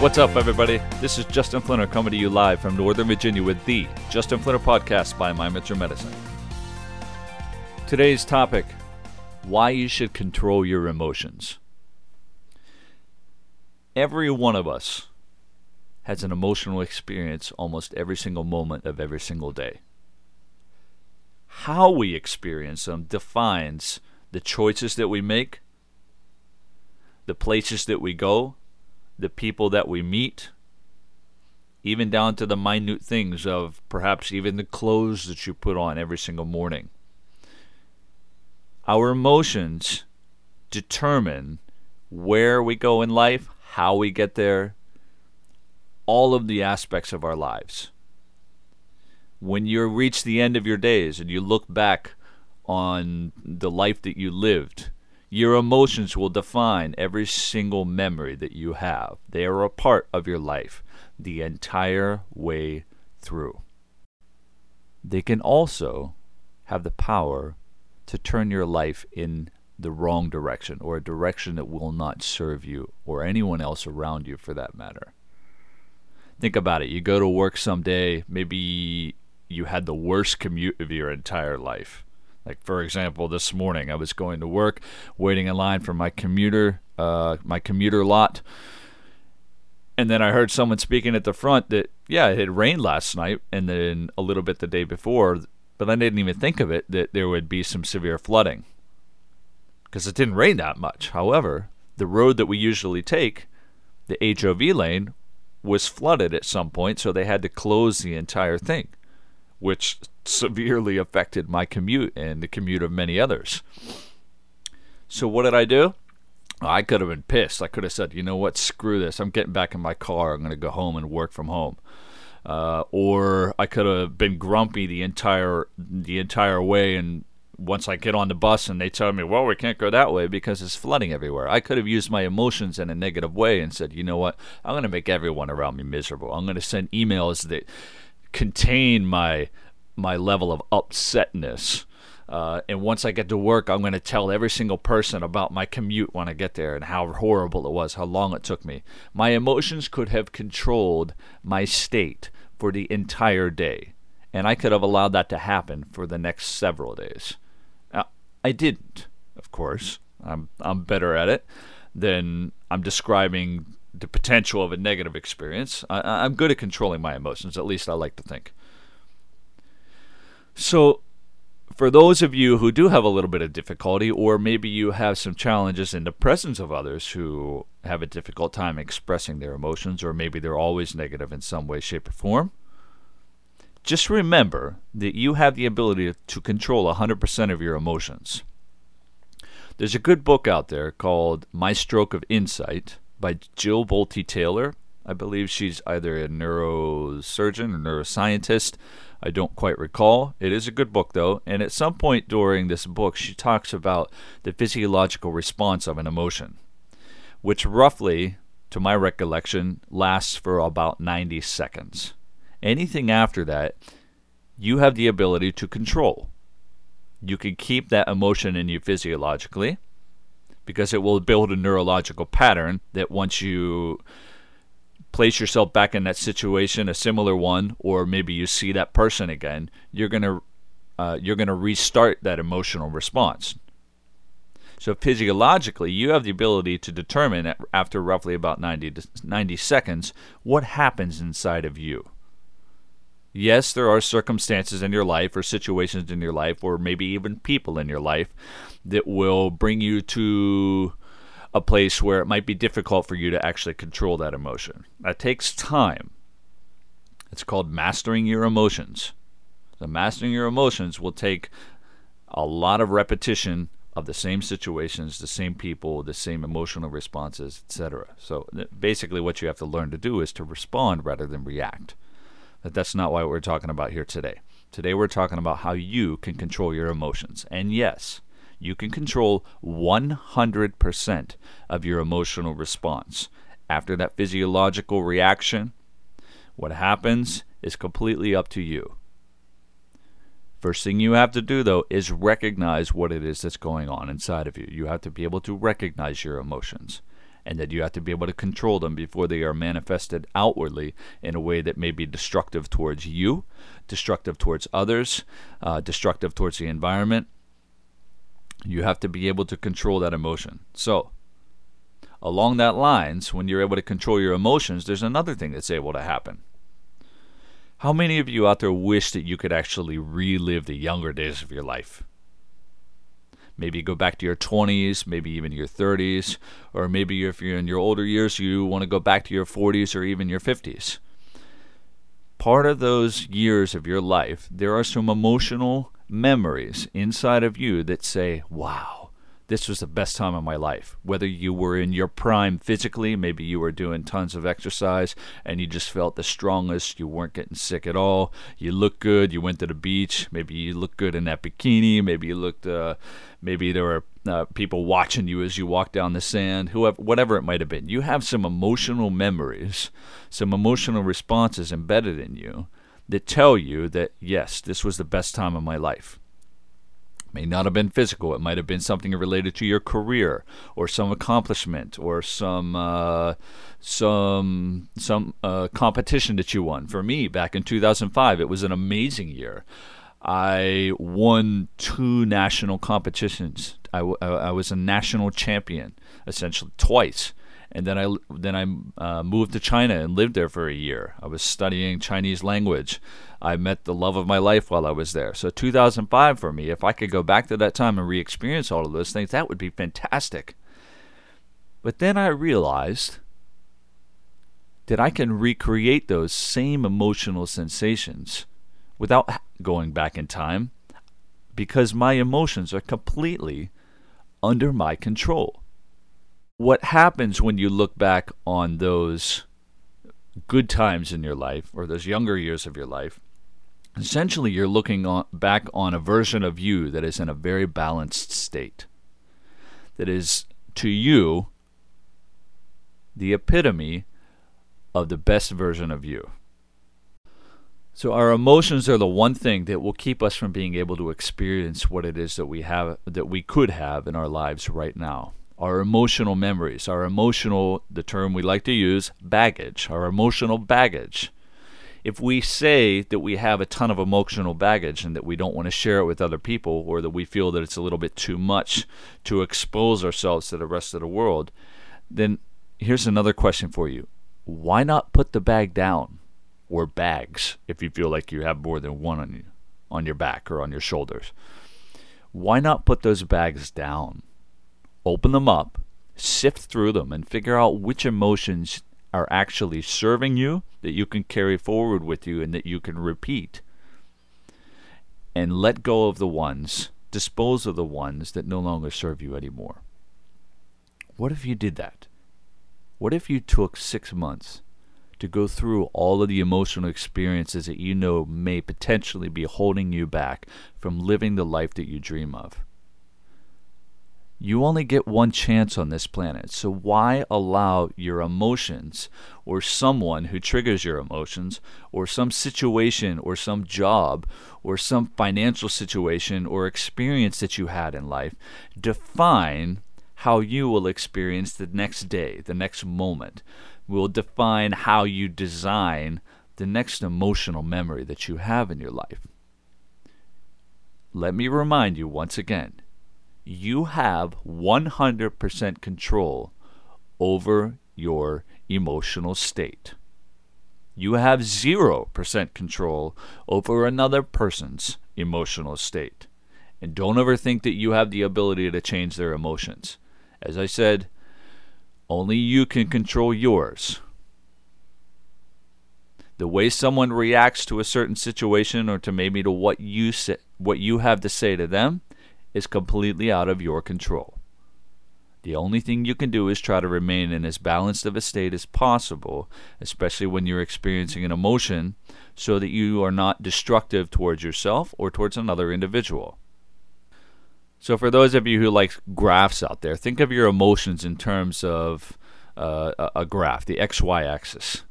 What's up, everybody? This is Justin Flinner coming to you live from Northern Virginia with the Justin Flinner podcast by My Medicine. Today's topic why you should control your emotions. Every one of us has an emotional experience almost every single moment of every single day. How we experience them defines the choices that we make, the places that we go, the people that we meet, even down to the minute things of perhaps even the clothes that you put on every single morning. Our emotions determine where we go in life, how we get there, all of the aspects of our lives. When you reach the end of your days and you look back on the life that you lived, your emotions will define every single memory that you have. They are a part of your life the entire way through. They can also have the power to turn your life in the wrong direction or a direction that will not serve you or anyone else around you for that matter. Think about it. You go to work someday, maybe you had the worst commute of your entire life. Like for example, this morning I was going to work, waiting in line for my commuter, uh, my commuter lot, and then I heard someone speaking at the front that yeah, it had rained last night, and then a little bit the day before, but I didn't even think of it that there would be some severe flooding because it didn't rain that much. However, the road that we usually take, the HOV lane, was flooded at some point, so they had to close the entire thing, which severely affected my commute and the commute of many others. So, what did I do? I could have been pissed. I could have said, you know what, screw this. I'm getting back in my car. I'm going to go home and work from home. Uh, or I could have been grumpy the entire the entire way and once I get on the bus and they tell me, well, we can't go that way because it's flooding everywhere. I could have used my emotions in a negative way and said, you know what? I'm going to make everyone around me miserable. I'm going to send emails that contain my my level of upsetness. Uh, and once I get to work, I'm going to tell every single person about my commute when I get there and how horrible it was, how long it took me. My emotions could have controlled my state for the entire day. And I could have allowed that to happen for the next several days. I didn't, of course. I'm I'm better at it than I'm describing the potential of a negative experience. I, I'm good at controlling my emotions. At least I like to think. So, for those of you who do have a little bit of difficulty, or maybe you have some challenges in the presence of others who have a difficult time expressing their emotions, or maybe they're always negative in some way, shape, or form, just remember that you have the ability to control 100% of your emotions. There's a good book out there called My Stroke of Insight by Jill Bolte Taylor. I believe she's either a neurosurgeon or neuroscientist. I don't quite recall. It is a good book, though, and at some point during this book, she talks about the physiological response of an emotion, which roughly, to my recollection, lasts for about 90 seconds. Anything after that, you have the ability to control. You can keep that emotion in you physiologically because it will build a neurological pattern that once you place yourself back in that situation, a similar one, or maybe you see that person again, you're gonna uh, you're gonna restart that emotional response. So physiologically, you have the ability to determine after roughly about 90 90 seconds what happens inside of you. Yes, there are circumstances in your life or situations in your life or maybe even people in your life that will bring you to a place where it might be difficult for you to actually control that emotion. That takes time. It's called mastering your emotions. The mastering your emotions will take a lot of repetition of the same situations, the same people, the same emotional responses, etc. So, basically, what you have to learn to do is to respond rather than react that that's not what we're talking about here today. Today we're talking about how you can control your emotions. And yes, you can control 100% of your emotional response. After that physiological reaction, what happens is completely up to you. First thing you have to do, though, is recognize what it is that's going on inside of you. You have to be able to recognize your emotions. and that you have to be able to control them before they are manifested outwardly in a way that may be destructive towards you, destructive towards others, uh, destructive towards the environment. You have to be able to control that emotion. So, along that lines, when you're able to control your emotions, there's another thing that's able to happen. How many of you out there wish that you could actually relive the younger days of your life? Maybe go back to your 20s, maybe even your 30s, or maybe if you're in your older years, you want to go back to your 40s or even your 50s. Part of those years of your life, there are some emotional memories inside of you that say, wow, this was the best time of my life. Whether you were in your prime physically, maybe you were doing tons of exercise and you just felt the strongest, you weren't getting sick at all, you looked good, you went to the beach, maybe you looked good in that bikini, maybe you looked, uh, maybe there were uh, people watching you as you walked down the sand, whoever, whatever it might have been. You have some emotional memories, some emotional responses embedded in you that tell you that, yes, this was the best time of my life may not have been physical. It might have been something related to your career or some accomplishment or some uh, some some uh, competition that you won. For me, back in 2005, it was an amazing year. I won two national competitions. I, w- I was a national champion essentially twice and then I then I uh, moved to China and lived there for a year. I was studying Chinese language. I met the love of my life while I was there. So 2005 for me, if I could go back to that time and re-experience all of those things, that would be fantastic. But then I realized that I can recreate those same emotional sensations without going back in time because my emotions are completely under my control what happens when you look back on those good times in your life or those younger years of your life? Essentially you're looking on, back on a version of you that is in a very balanced state. That is to you the epitome of the best version of you. So our emotions are the one thing that will keep us from being able to experience what it is that we have that we could have in our lives right now our emotional memories, our emotional, the term we like to use, baggage, our emotional baggage. If we say that we have a ton of emotional baggage and that we don't want to share it with other people, or that we feel that it's a little bit too much to expose ourselves to the rest of the world, then here's another question for you. Why not put the bag down? Or bags, if you feel like you have more than one on you, on your back or on your shoulders. Why not put those bags down? Open them up, sift through them, and figure out which emotions are actually serving you that you can carry forward with you and that you can repeat. And let go of the ones, dispose of the ones that no longer serve you anymore. What if you did that? What if you took six months to go through all of the emotional experiences that you know may potentially be holding you back from living the life that you dream of? You only get one chance on this planet, so why allow your emotions or someone who triggers your emotions or some situation or some job or some financial situation or experience that you had in life define how you will experience the next day, the next moment? Will define how you design the next emotional memory that you have in your life. Let me remind you once again you have 100% control over your emotional state. You have 0% control over another person's emotional state. And don't ever think that you have the ability to change their emotions. As I said, only you can control yours. The way someone reacts to a certain situation or to maybe to what you say, what you have to say to them is completely out of your control. The only thing you can do is try to remain in as balanced of a state as possible, especially when you're experiencing an emotion, so that you are not destructive towards yourself or towards another individual. So, for those of you who like graphs out there, think of your emotions in terms of uh, a graph, the XY axis.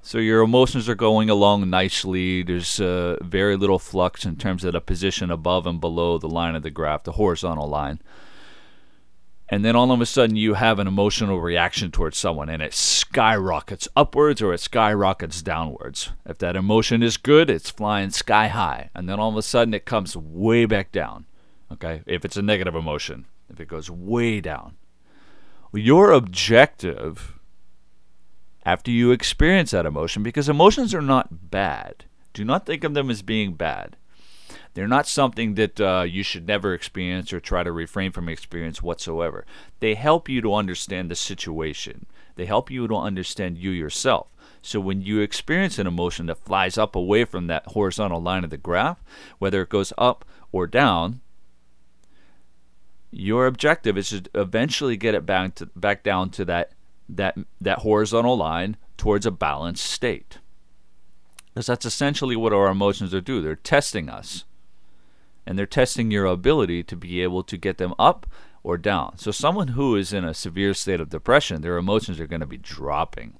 So your emotions are going along nicely. There's uh, very little flux in terms of the position above and below the line of the graph, the horizontal line. and then all of a sudden you have an emotional reaction towards someone and it skyrockets upwards or it skyrockets downwards. If that emotion is good, it's flying sky high, and then all of a sudden it comes way back down. Okay, if it's a negative emotion, if it goes way down. Your objective after you experience that emotion, because emotions are not bad, do not think of them as being bad. They're not something that uh, you should never experience or try to refrain from experience whatsoever. They help you to understand the situation. They help you to understand you yourself. So when you experience an emotion that flies up away from that horizontal line of the graph, whether it goes up or down, your objective is to eventually get it back to, back down to that that that horizontal line towards a balanced state. Because that's essentially what our emotions are doing. They're testing us and they're testing your ability to be able to get them up or down. So, someone who is in a severe state of depression, their emotions are going to be dropping.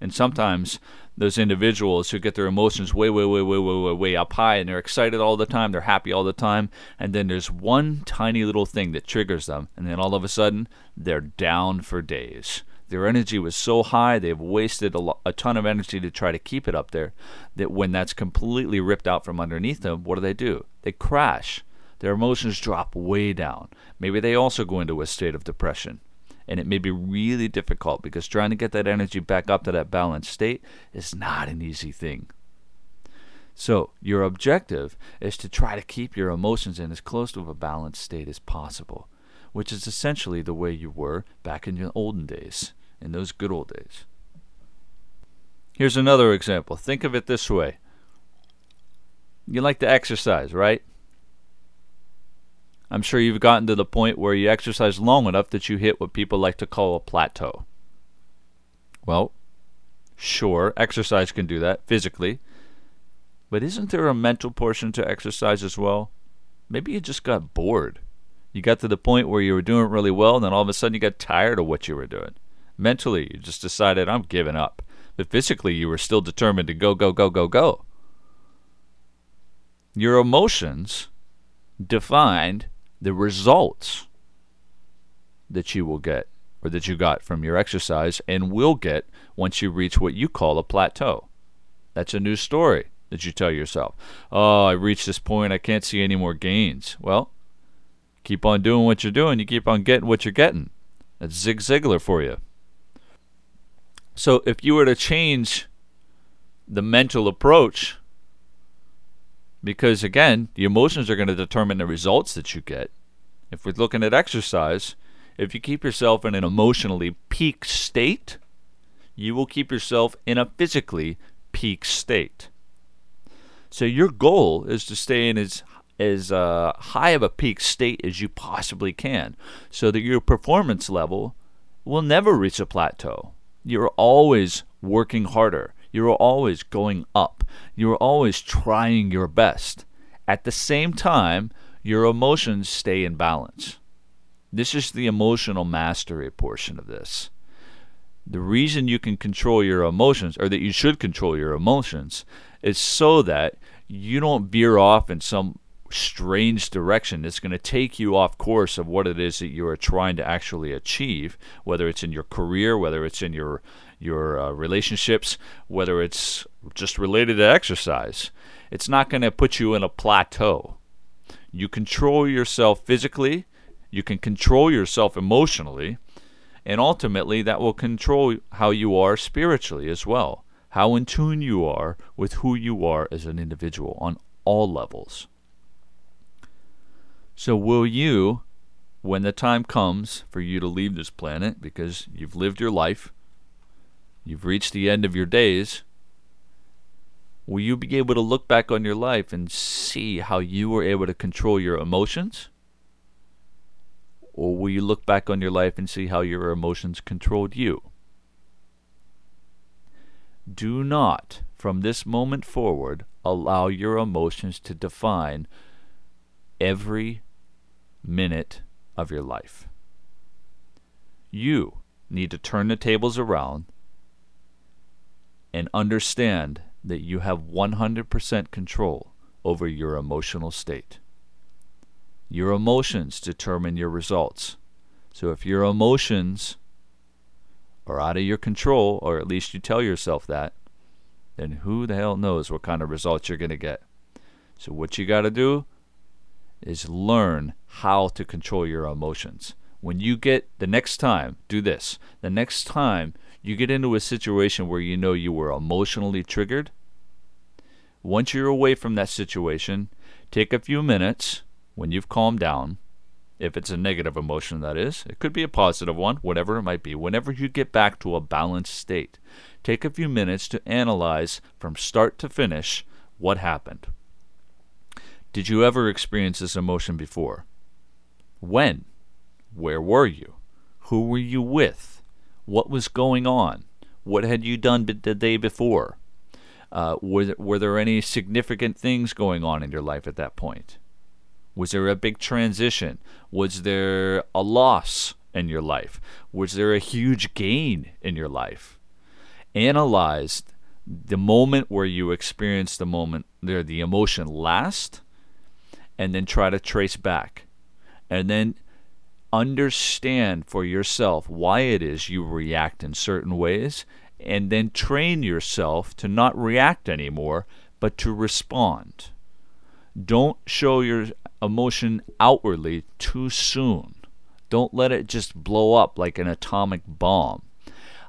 And sometimes those individuals who get their emotions way, way, way, way, way, way, way up high and they're excited all the time, they're happy all the time, and then there's one tiny little thing that triggers them, and then all of a sudden they're down for days. Their energy was so high, they've wasted a, lo- a ton of energy to try to keep it up there, that when that's completely ripped out from underneath them, what do they do? They crash. Their emotions drop way down. Maybe they also go into a state of depression. And it may be really difficult because trying to get that energy back up to that balanced state is not an easy thing. So, your objective is to try to keep your emotions in as close to a balanced state as possible, which is essentially the way you were back in your olden days in those good old days. Here's another example. Think of it this way you like to exercise, right? I'm sure you've gotten to the point where you exercise long enough that you hit what people like to call a plateau. Well, sure, exercise can do that physically. But isn't there a mental portion to exercise as well? Maybe you just got bored. You got to the point where you were doing really well, and then all of a sudden you got tired of what you were doing. Mentally, you just decided, I'm giving up. But physically, you were still determined to go, go, go, go, go. Your emotions defined the results that you will get or that you got from your exercise and will get once you reach what you call a plateau. That's a new story that you tell yourself. Oh, I reached this point, I can't see any more gains. Well, keep on doing what you're doing, you keep on getting what you're getting. That's Zig Ziglar for you. So if you were to change the mental approach, because again, the emotions are going to determine the results that you get. If we're looking at exercise, if you keep yourself in an emotionally peak state, you will keep yourself in a physically peak state. So your goal is to stay in as as uh, high of a peak state as you possibly can, so that your performance level will never reach a plateau. You're always working harder. You're always going up. You're always trying your best. At the same time, your emotions stay in balance. This is the emotional mastery portion of this. The reason you can control your emotions, or that you should control your emotions, is so that you don't veer off in some strange direction that's going to take you off course of what it is that you are trying to actually achieve, whether it's in your career, whether it's in your your uh, relationships, whether it's just related to exercise. It's not going to put you in a plateau. You control yourself physically, you can control yourself emotionally, and ultimately that will control how you are spiritually as well. How in tune you are with who you are as an individual on all levels. So, will you, when the time comes for you to leave this planet because you've lived your life, you've reached the end of your days, will you be able to look back on your life and see how you were able to control your emotions? Or will you look back on your life and see how your emotions controlled you? Do not, from this moment forward, allow your emotions to define every minute of your life. You need to turn the tables around and understand that you have 100% control over your emotional state. Your emotions determine your results. So if your emotions are out of your control, or at least you tell yourself that, then who the hell knows what kind of results you're going to get. So what you got to do is learn how to control your emotions. When you get the next time, do this. The next time you get into a situation where you know you were emotionally triggered, once you're away from that situation, take a few minutes when you've calmed down. If it's a negative emotion, that is, it could be a positive one, whatever it might be. Whenever you get back to a balanced state, take a few minutes to analyze from start to finish what happened. Did you ever experience this emotion before? When? Where were you? Who were you with? What was going on? What had you done the day before? Uh, were, were there any significant things going on in your life at that point? Was there a big transition? Was there a loss in your life? Was there a huge gain in your life? Analyze the moment where you experienced the moment, there the emotion last, and then try to trace back. And then understand for yourself why it is you react in certain ways, and then train yourself to not react anymore, but to respond. Don't show your emotion outwardly too soon. Don't let it just blow up like an atomic bomb.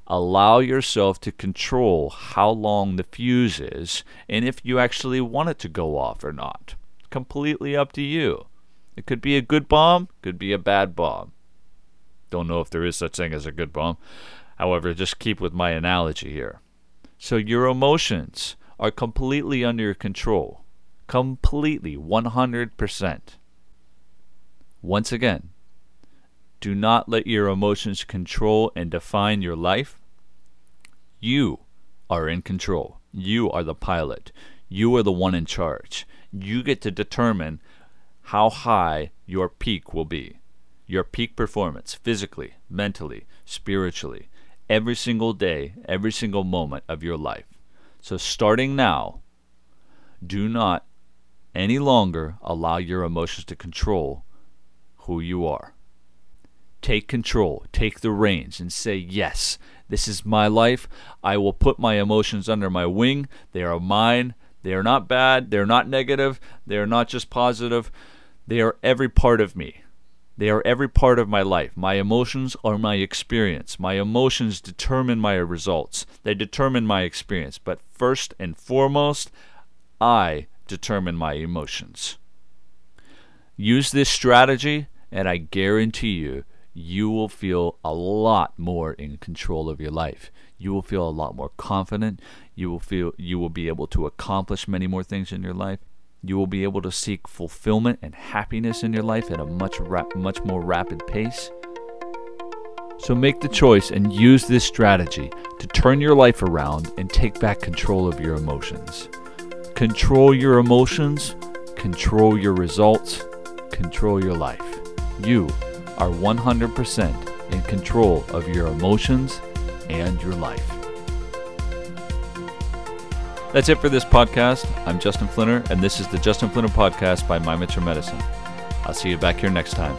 Allow yourself to control how long the fuse is and if you actually want it to go off or not completely up to you. It could be a good bomb, could be a bad bomb. Don't know if there is such thing as a good bomb. However, just keep with my analogy here. So your emotions are completely under your control. Completely, 100%. Once again, do not let your emotions control and define your life. You are in control. You are the pilot. You are the one in charge you get to determine how high your peak will be. Your peak performance, physically, mentally, spiritually, every single day, every single moment of your life. So, starting now, do not any longer allow your emotions to control who you are. Take control, take the reins, and say, Yes, this is my life. I will put my emotions under my wing. They are mine. They are not bad. They're not negative. They are not just positive. They are every part of me. They are every part of my life. My emotions are my experience. My emotions determine my results. They determine my experience. But first and foremost, I determine my emotions. Use this strategy, and I guarantee you, you will feel a lot more in control of your life. You will feel a lot more confident. You will feel you will be able to accomplish many more things in your life. You will be able to seek fulfillment and happiness in your life at a much rap- much more rapid pace. So make the choice and use this strategy to turn your life around and take back control of your emotions. Control your emotions, control your results, control your life. You are 100% in control of your emotions and your life. That's it for this podcast. I'm Justin Flinner, and this is the Justin Flinner Podcast by My Medicine. I'll see you back here next time.